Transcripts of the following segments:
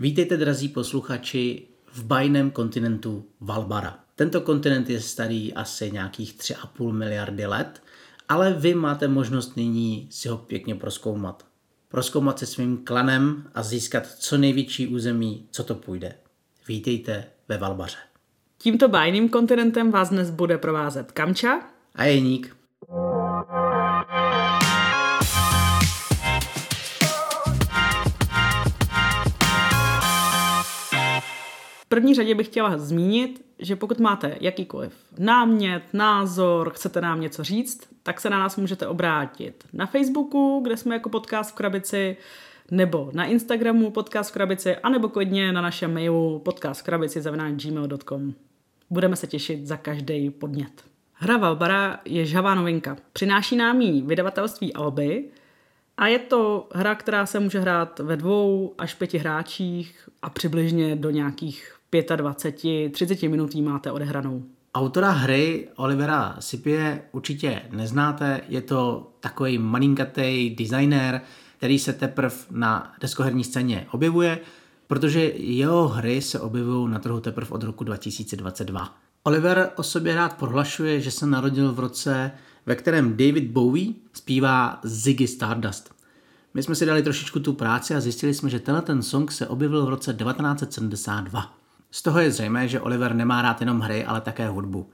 Vítejte, drazí posluchači, v bajném kontinentu Valbara. Tento kontinent je starý asi nějakých 3,5 miliardy let, ale vy máte možnost nyní si ho pěkně proskoumat. Proskoumat se svým klanem a získat co největší území, co to půjde. Vítejte ve Valbaře. Tímto bajným kontinentem vás dnes bude provázet Kamča a Jeník. První řadě bych chtěla zmínit, že pokud máte jakýkoliv námět, názor, chcete nám něco říct, tak se na nás můžete obrátit na Facebooku, kde jsme jako podcast v krabici, nebo na Instagramu podcast v krabici, anebo klidně na našem mailu podcast v krabici gmail.com. Budeme se těšit za každý podnět. Hra Valbara je žhavá novinka. Přináší nám ji vydavatelství Alby, a je to hra, která se může hrát ve dvou až pěti hráčích a přibližně do nějakých 25, 30 minut máte odehranou. Autora hry Olivera Sipie určitě neznáte, je to takový malinkatý designer, který se teprve na deskoherní scéně objevuje, protože jeho hry se objevují na trhu teprve od roku 2022. Oliver o sobě rád prohlašuje, že se narodil v roce, ve kterém David Bowie zpívá Ziggy Stardust. My jsme si dali trošičku tu práci a zjistili jsme, že tenhle ten song se objevil v roce 1972. Z toho je zřejmé, že Oliver nemá rád jenom hry, ale také hudbu.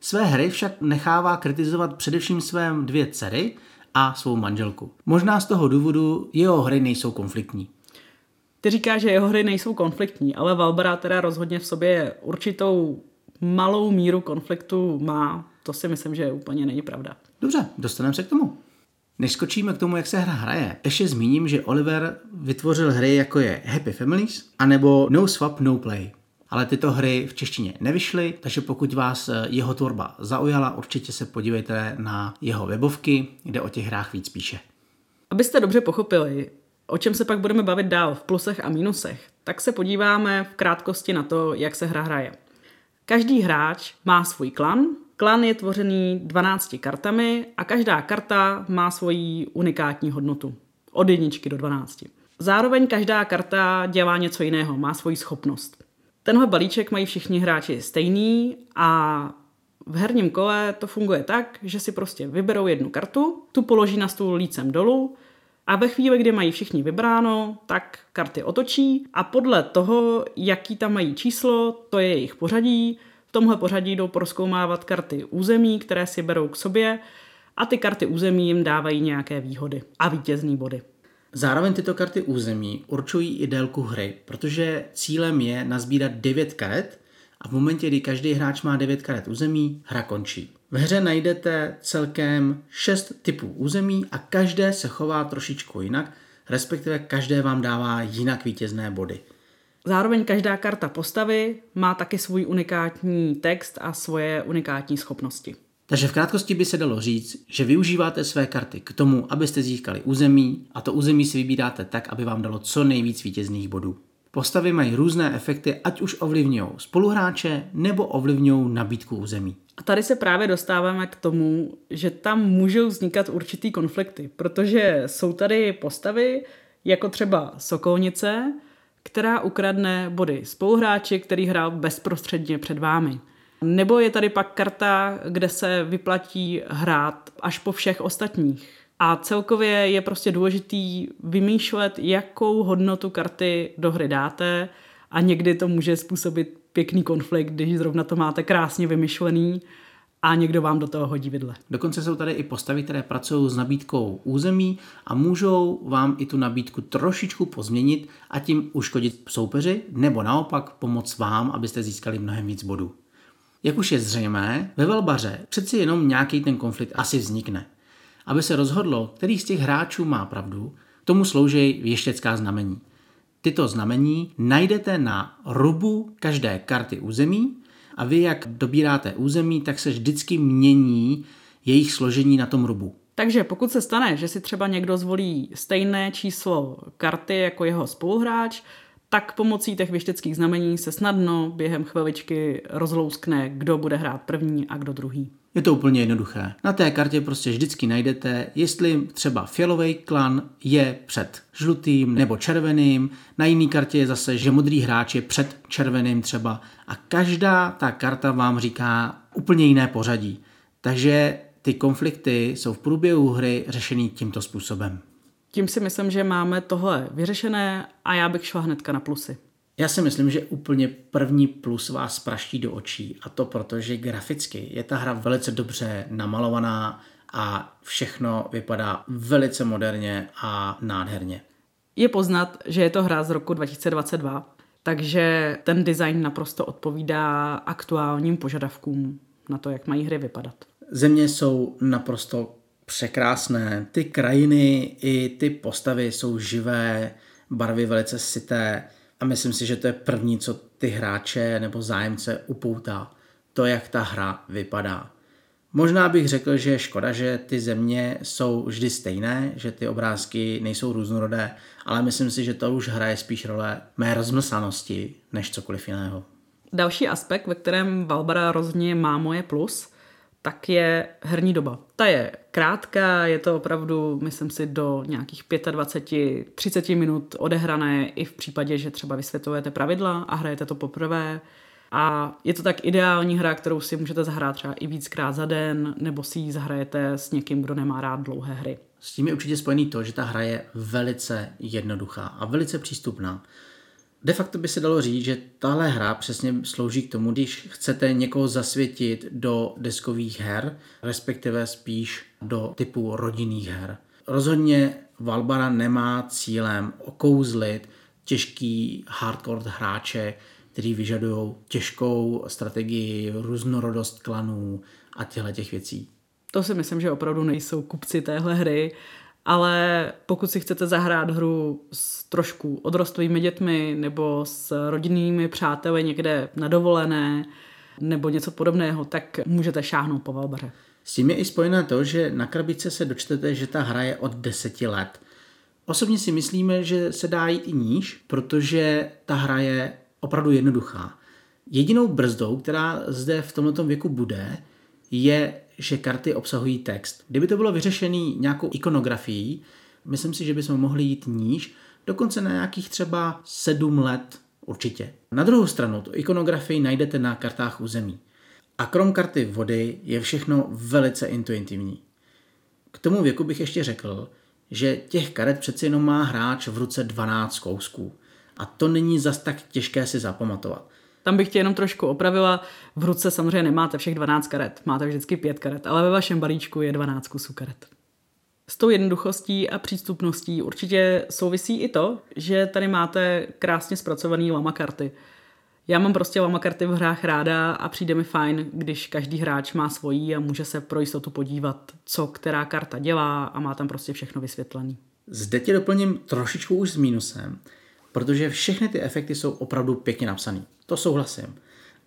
Své hry však nechává kritizovat především své dvě dcery a svou manželku. Možná z toho důvodu jeho hry nejsou konfliktní. Ty říká, že jeho hry nejsou konfliktní, ale Valbara teda rozhodně v sobě určitou malou míru konfliktu má. To si myslím, že úplně není pravda. Dobře, dostaneme se k tomu. Než skočíme k tomu, jak se hra hraje, ještě zmíním, že Oliver vytvořil hry jako je Happy Families anebo No Swap, No Play ale tyto hry v češtině nevyšly, takže pokud vás eh, jeho tvorba zaujala, určitě se podívejte na jeho webovky, kde o těch hrách víc píše. Abyste dobře pochopili, o čem se pak budeme bavit dál v plusech a mínusech, tak se podíváme v krátkosti na to, jak se hra hraje. Každý hráč má svůj klan, Klan je tvořený 12 kartami a každá karta má svoji unikátní hodnotu. Od jedničky do 12. Zároveň každá karta dělá něco jiného, má svoji schopnost. Tenhle balíček mají všichni hráči stejný a v herním kole to funguje tak, že si prostě vyberou jednu kartu, tu položí na stůl lícem dolů a ve chvíli, kdy mají všichni vybráno, tak karty otočí a podle toho, jaký tam mají číslo, to je jejich pořadí. V tomhle pořadí jdou proskoumávat karty území, které si berou k sobě a ty karty území jim dávají nějaké výhody a vítězný body. Zároveň tyto karty území určují i délku hry, protože cílem je nazbírat 9 karet a v momentě, kdy každý hráč má 9 karet území, hra končí. V hře najdete celkem 6 typů území a každé se chová trošičku jinak, respektive každé vám dává jinak vítězné body. Zároveň každá karta postavy má taky svůj unikátní text a svoje unikátní schopnosti. Takže v krátkosti by se dalo říct, že využíváte své karty k tomu, abyste získali území a to území si vybíráte tak, aby vám dalo co nejvíc vítězných bodů. Postavy mají různé efekty, ať už ovlivňují spoluhráče nebo ovlivňují nabídku území. A tady se právě dostáváme k tomu, že tam můžou vznikat určitý konflikty, protože jsou tady postavy, jako třeba Sokolnice, která ukradne body spoluhráči, který hrál bezprostředně před vámi. Nebo je tady pak karta, kde se vyplatí hrát až po všech ostatních. A celkově je prostě důležitý vymýšlet, jakou hodnotu karty do hry dáte a někdy to může způsobit pěkný konflikt, když zrovna to máte krásně vymyšlený a někdo vám do toho hodí vidle. Dokonce jsou tady i postavy, které pracují s nabídkou území a můžou vám i tu nabídku trošičku pozměnit a tím uškodit soupeři nebo naopak pomoct vám, abyste získali mnohem víc bodů. Jak už je zřejmé, ve Velbaře přeci jenom nějaký ten konflikt asi vznikne. Aby se rozhodlo, který z těch hráčů má pravdu, tomu slouží věštecká znamení. Tyto znamení najdete na rubu každé karty území a vy, jak dobíráte území, tak se vždycky mění jejich složení na tom rubu. Takže pokud se stane, že si třeba někdo zvolí stejné číslo karty jako jeho spoluhráč, tak pomocí těch věšteckých znamení se snadno během chviličky rozlouskne, kdo bude hrát první a kdo druhý. Je to úplně jednoduché. Na té kartě prostě vždycky najdete, jestli třeba fialový klan je před žlutým nebo červeným, na jiné kartě je zase, že modrý hráč je před červeným třeba a každá ta karta vám říká úplně jiné pořadí. Takže ty konflikty jsou v průběhu hry řešený tímto způsobem. Tím si myslím, že máme tohle vyřešené a já bych šla hnedka na plusy. Já si myslím, že úplně první plus vás praští do očí a to proto, že graficky je ta hra velice dobře namalovaná a všechno vypadá velice moderně a nádherně. Je poznat, že je to hra z roku 2022, takže ten design naprosto odpovídá aktuálním požadavkům na to, jak mají hry vypadat. Země jsou naprosto překrásné. Ty krajiny i ty postavy jsou živé, barvy velice syté a myslím si, že to je první, co ty hráče nebo zájemce upoutá. To, jak ta hra vypadá. Možná bych řekl, že je škoda, že ty země jsou vždy stejné, že ty obrázky nejsou různorodé, ale myslím si, že to už hraje spíš role mé rozmlsanosti, než cokoliv jiného. Další aspekt, ve kterém Valbara rozhodně má moje plus, tak je herní doba. Ta je krátká, je to opravdu, myslím si, do nějakých 25-30 minut odehrané i v případě, že třeba vysvětlujete pravidla a hrajete to poprvé. A je to tak ideální hra, kterou si můžete zahrát třeba i víckrát za den, nebo si ji zahrajete s někým, kdo nemá rád dlouhé hry. S tím je určitě spojený to, že ta hra je velice jednoduchá a velice přístupná. De facto by se dalo říct, že tahle hra přesně slouží k tomu, když chcete někoho zasvětit do deskových her, respektive spíš do typu rodinných her. Rozhodně Valbara nemá cílem okouzlit těžký hardcore hráče, kteří vyžadují těžkou strategii, různorodost klanů a těchto těch věcí. To si myslím, že opravdu nejsou kupci téhle hry ale pokud si chcete zahrát hru s trošku odrostlými dětmi nebo s rodinnými přáteli někde na dovolené nebo něco podobného, tak můžete šáhnout po Valbaře. S tím je i spojené to, že na krabice se dočtete, že ta hra je od deseti let. Osobně si myslíme, že se dá jít i níž, protože ta hra je opravdu jednoduchá. Jedinou brzdou, která zde v tomto věku bude, je že karty obsahují text. Kdyby to bylo vyřešené nějakou ikonografií, myslím si, že bychom mohli jít níž, dokonce na nějakých třeba sedm let určitě. Na druhou stranu, tu ikonografii najdete na kartách území. A krom karty vody je všechno velice intuitivní. K tomu věku bych ještě řekl, že těch karet přeci jenom má hráč v ruce 12 kousků. A to není zas tak těžké si zapamatovat. Tam bych tě jenom trošku opravila. V ruce samozřejmě nemáte všech 12 karet, máte vždycky 5 karet, ale ve vašem balíčku je 12 kusů karet. S tou jednoduchostí a přístupností určitě souvisí i to, že tady máte krásně zpracovaný lama karty. Já mám prostě lama karty v hrách ráda a přijde mi fajn, když každý hráč má svojí a může se pro jistotu podívat, co která karta dělá a má tam prostě všechno vysvětlené. Zde tě doplním trošičku už s mínusem, protože všechny ty efekty jsou opravdu pěkně napsané. To souhlasím.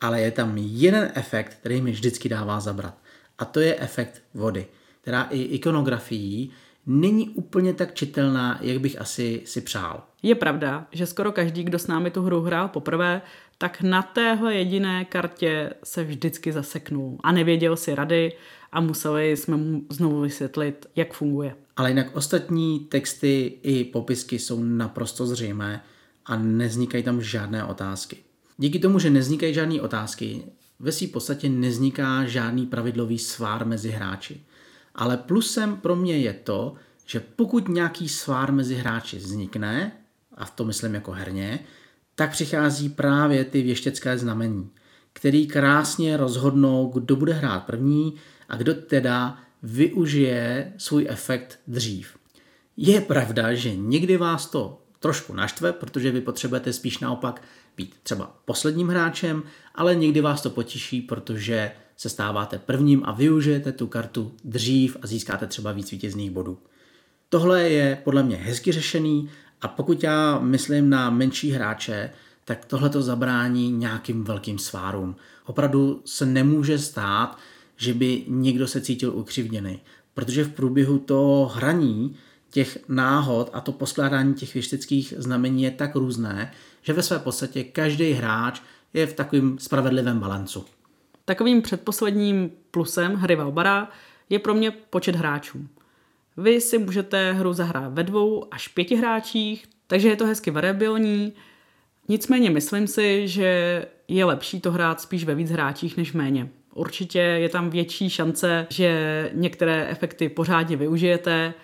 Ale je tam jeden efekt, který mi vždycky dává zabrat. A to je efekt vody, která i ikonografií není úplně tak čitelná, jak bych asi si přál. Je pravda, že skoro každý, kdo s námi tu hru hrál poprvé, tak na téhle jediné kartě se vždycky zaseknul a nevěděl si rady a museli jsme mu znovu vysvětlit, jak funguje. Ale jinak ostatní texty i popisky jsou naprosto zřejmé a nevznikají tam žádné otázky. Díky tomu, že nevznikají žádné otázky, ve své podstatě nevzniká žádný pravidlový svár mezi hráči. Ale plusem pro mě je to, že pokud nějaký svár mezi hráči vznikne, a v to myslím jako herně, tak přichází právě ty věštecké znamení, který krásně rozhodnou, kdo bude hrát první a kdo teda využije svůj efekt dřív. Je pravda, že někdy vás to trošku naštve, protože vy potřebujete spíš naopak být třeba posledním hráčem, ale někdy vás to potěší, protože se stáváte prvním a využijete tu kartu dřív a získáte třeba víc vítězných bodů. Tohle je podle mě hezky řešený a pokud já myslím na menší hráče, tak tohle to zabrání nějakým velkým svárům. Opravdu se nemůže stát, že by někdo se cítil ukřivděný, protože v průběhu toho hraní těch náhod a to poskládání těch věšteckých znamení je tak různé, že ve své podstatě každý hráč je v takovém spravedlivém balancu. Takovým předposledním plusem hry Valbara je pro mě počet hráčů. Vy si můžete hru zahrát ve dvou až pěti hráčích, takže je to hezky variabilní. Nicméně myslím si, že je lepší to hrát spíš ve víc hráčích než méně. Určitě je tam větší šance, že některé efekty pořádně využijete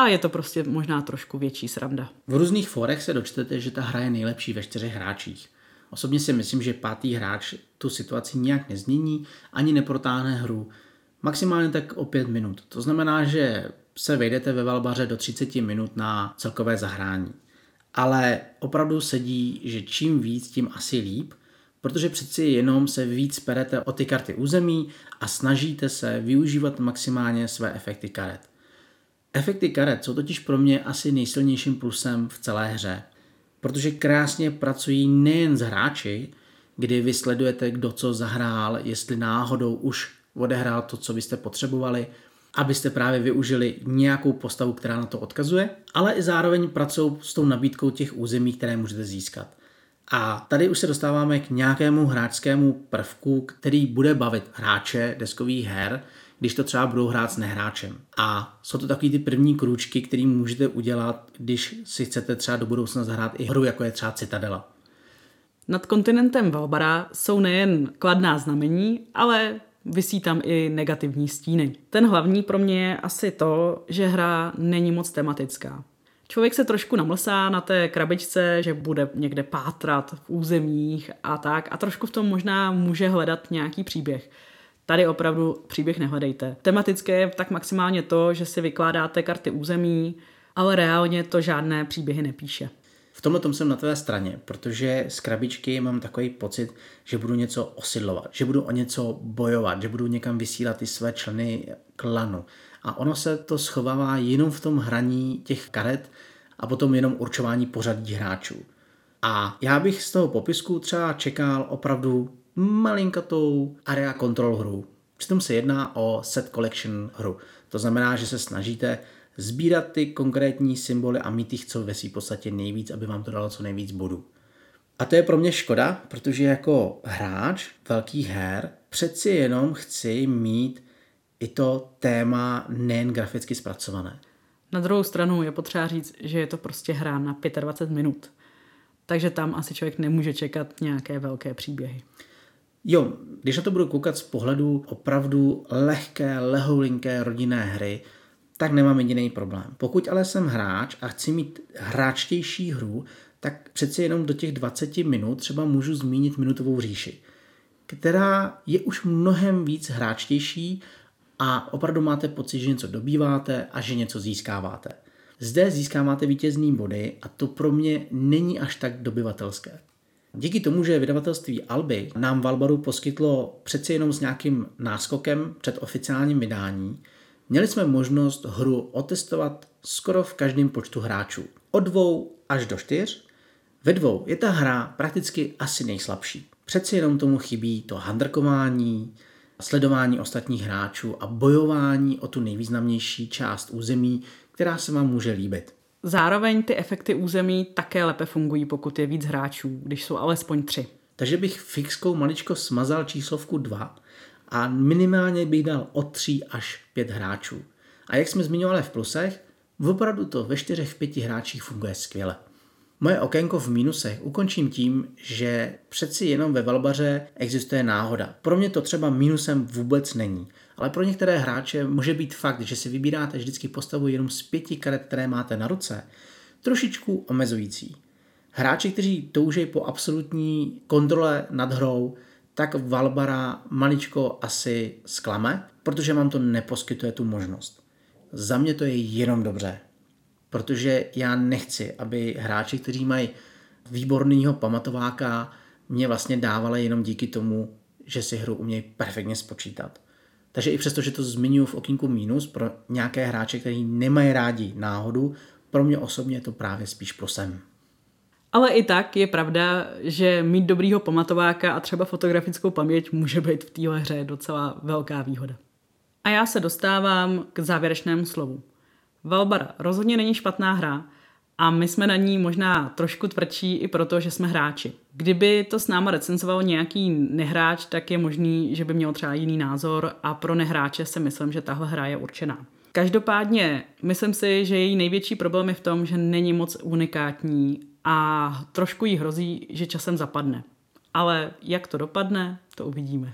a je to prostě možná trošku větší sranda. V různých forech se dočtete, že ta hra je nejlepší ve čtyřech hráčích. Osobně si myslím, že pátý hráč tu situaci nijak nezmění ani neprotáhne hru. Maximálně tak o pět minut. To znamená, že se vejdete ve Valbaře do 30 minut na celkové zahrání. Ale opravdu sedí, že čím víc, tím asi líp, protože přeci jenom se víc perete o ty karty území a snažíte se využívat maximálně své efekty karet. Efekty karet jsou totiž pro mě asi nejsilnějším plusem v celé hře, protože krásně pracují nejen s hráči, kdy vy sledujete, kdo co zahrál, jestli náhodou už odehrál to, co byste potřebovali, abyste právě využili nějakou postavu, která na to odkazuje, ale i zároveň pracují s tou nabídkou těch území, které můžete získat. A tady už se dostáváme k nějakému hráčskému prvku, který bude bavit hráče deskových her, když to třeba budou hrát s nehráčem. A jsou to takový ty první krůčky, které můžete udělat, když si chcete třeba do budoucna zahrát i hru, jako je třeba Citadela. Nad kontinentem Valbara jsou nejen kladná znamení, ale Vysí tam i negativní stíny. Ten hlavní pro mě je asi to, že hra není moc tematická. Člověk se trošku namlsá na té krabičce, že bude někde pátrat v územích a tak a trošku v tom možná může hledat nějaký příběh. Tady opravdu příběh nehledejte. Tematické je tak maximálně to, že si vykládáte karty území, ale reálně to žádné příběhy nepíše. V tomhle tom jsem na tvé straně, protože z krabičky mám takový pocit, že budu něco osidlovat, že budu o něco bojovat, že budu někam vysílat ty své členy klanu. A ono se to schovává jenom v tom hraní těch karet a potom jenom určování pořadí hráčů. A já bych z toho popisku třeba čekal opravdu malinkatou area control hru. Přitom se jedná o set collection hru. To znamená, že se snažíte sbírat ty konkrétní symboly a mít jich co ve své podstatě nejvíc, aby vám to dalo co nejvíc bodů. A to je pro mě škoda, protože jako hráč velkých her přeci jenom chci mít i to téma nejen graficky zpracované. Na druhou stranu je potřeba říct, že je to prostě hra na 25 minut. Takže tam asi člověk nemůže čekat nějaké velké příběhy. Jo, když na to budu koukat z pohledu opravdu lehké, lehoulinké rodinné hry, tak nemám jediný problém. Pokud ale jsem hráč a chci mít hráčtější hru, tak přeci jenom do těch 20 minut třeba můžu zmínit minutovou říši, která je už mnohem víc hráčtější a opravdu máte pocit, že něco dobýváte a že něco získáváte. Zde získáváte vítězný body a to pro mě není až tak dobyvatelské. Díky tomu, že vydavatelství Alby nám Valbaru poskytlo přeci jenom s nějakým náskokem před oficiálním vydání, Měli jsme možnost hru otestovat skoro v každém počtu hráčů. Od dvou až do čtyř. Ve dvou je ta hra prakticky asi nejslabší. Přeci jenom tomu chybí to handrkování, sledování ostatních hráčů a bojování o tu nejvýznamnější část území, která se vám může líbit. Zároveň ty efekty území také lépe fungují, pokud je víc hráčů, když jsou alespoň tři. Takže bych fixkou maličko smazal číslovku 2 a minimálně bych dal od 3 až 5 hráčů. A jak jsme zmiňovali v plusech, opravdu to ve 4 pěti hráčích funguje skvěle. Moje okénko v mínusech ukončím tím, že přeci jenom ve Valbaře existuje náhoda. Pro mě to třeba mínusem vůbec není, ale pro některé hráče může být fakt, že si vybíráte vždycky postavu jenom z pěti karet, které máte na ruce, trošičku omezující. Hráči, kteří touží po absolutní kontrole nad hrou, tak Valbara maličko asi zklame, protože vám to neposkytuje tu možnost. Za mě to je jenom dobře, protože já nechci, aby hráči, kteří mají výborného pamatováka, mě vlastně dávali jenom díky tomu, že si hru umějí perfektně spočítat. Takže i přesto, že to zmiňuji v okýnku mínus pro nějaké hráče, kteří nemají rádi náhodu, pro mě osobně je to právě spíš prosem. Ale i tak je pravda, že mít dobrýho pamatováka a třeba fotografickou paměť může být v téhle hře docela velká výhoda. A já se dostávám k závěrečnému slovu. Valbara rozhodně není špatná hra, a my jsme na ní možná trošku tvrdší i proto, že jsme hráči. Kdyby to s náma recenzoval nějaký nehráč, tak je možný, že by měl třeba jiný názor a pro nehráče si myslím, že tahle hra je určená. Každopádně myslím si, že její největší problém je v tom, že není moc unikátní a trošku jí hrozí, že časem zapadne. Ale jak to dopadne, to uvidíme.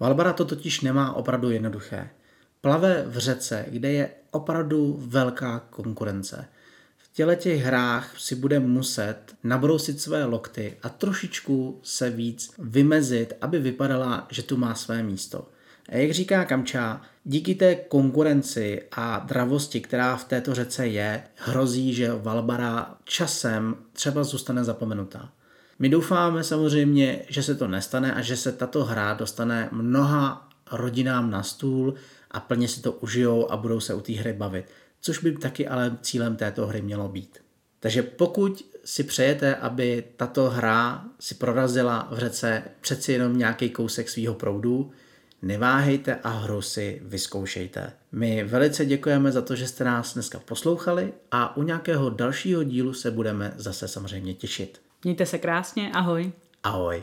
Valbara to totiž nemá opravdu jednoduché. Plave v řece, kde je opravdu velká konkurence. V těle těch hrách si bude muset nabrousit své lokty a trošičku se víc vymezit, aby vypadala, že tu má své místo. A jak říká Kamča, díky té konkurenci a dravosti, která v této řece je, hrozí, že Valbara časem třeba zůstane zapomenutá. My doufáme samozřejmě, že se to nestane a že se tato hra dostane mnoha rodinám na stůl a plně si to užijou a budou se u té hry bavit. Což by taky ale cílem této hry mělo být. Takže pokud si přejete, aby tato hra si prorazila v řece přeci jenom nějaký kousek svého proudu, neváhejte a hru si vyzkoušejte. My velice děkujeme za to, že jste nás dneska poslouchali a u nějakého dalšího dílu se budeme zase samozřejmě těšit. Mějte se krásně, ahoj. Ahoj.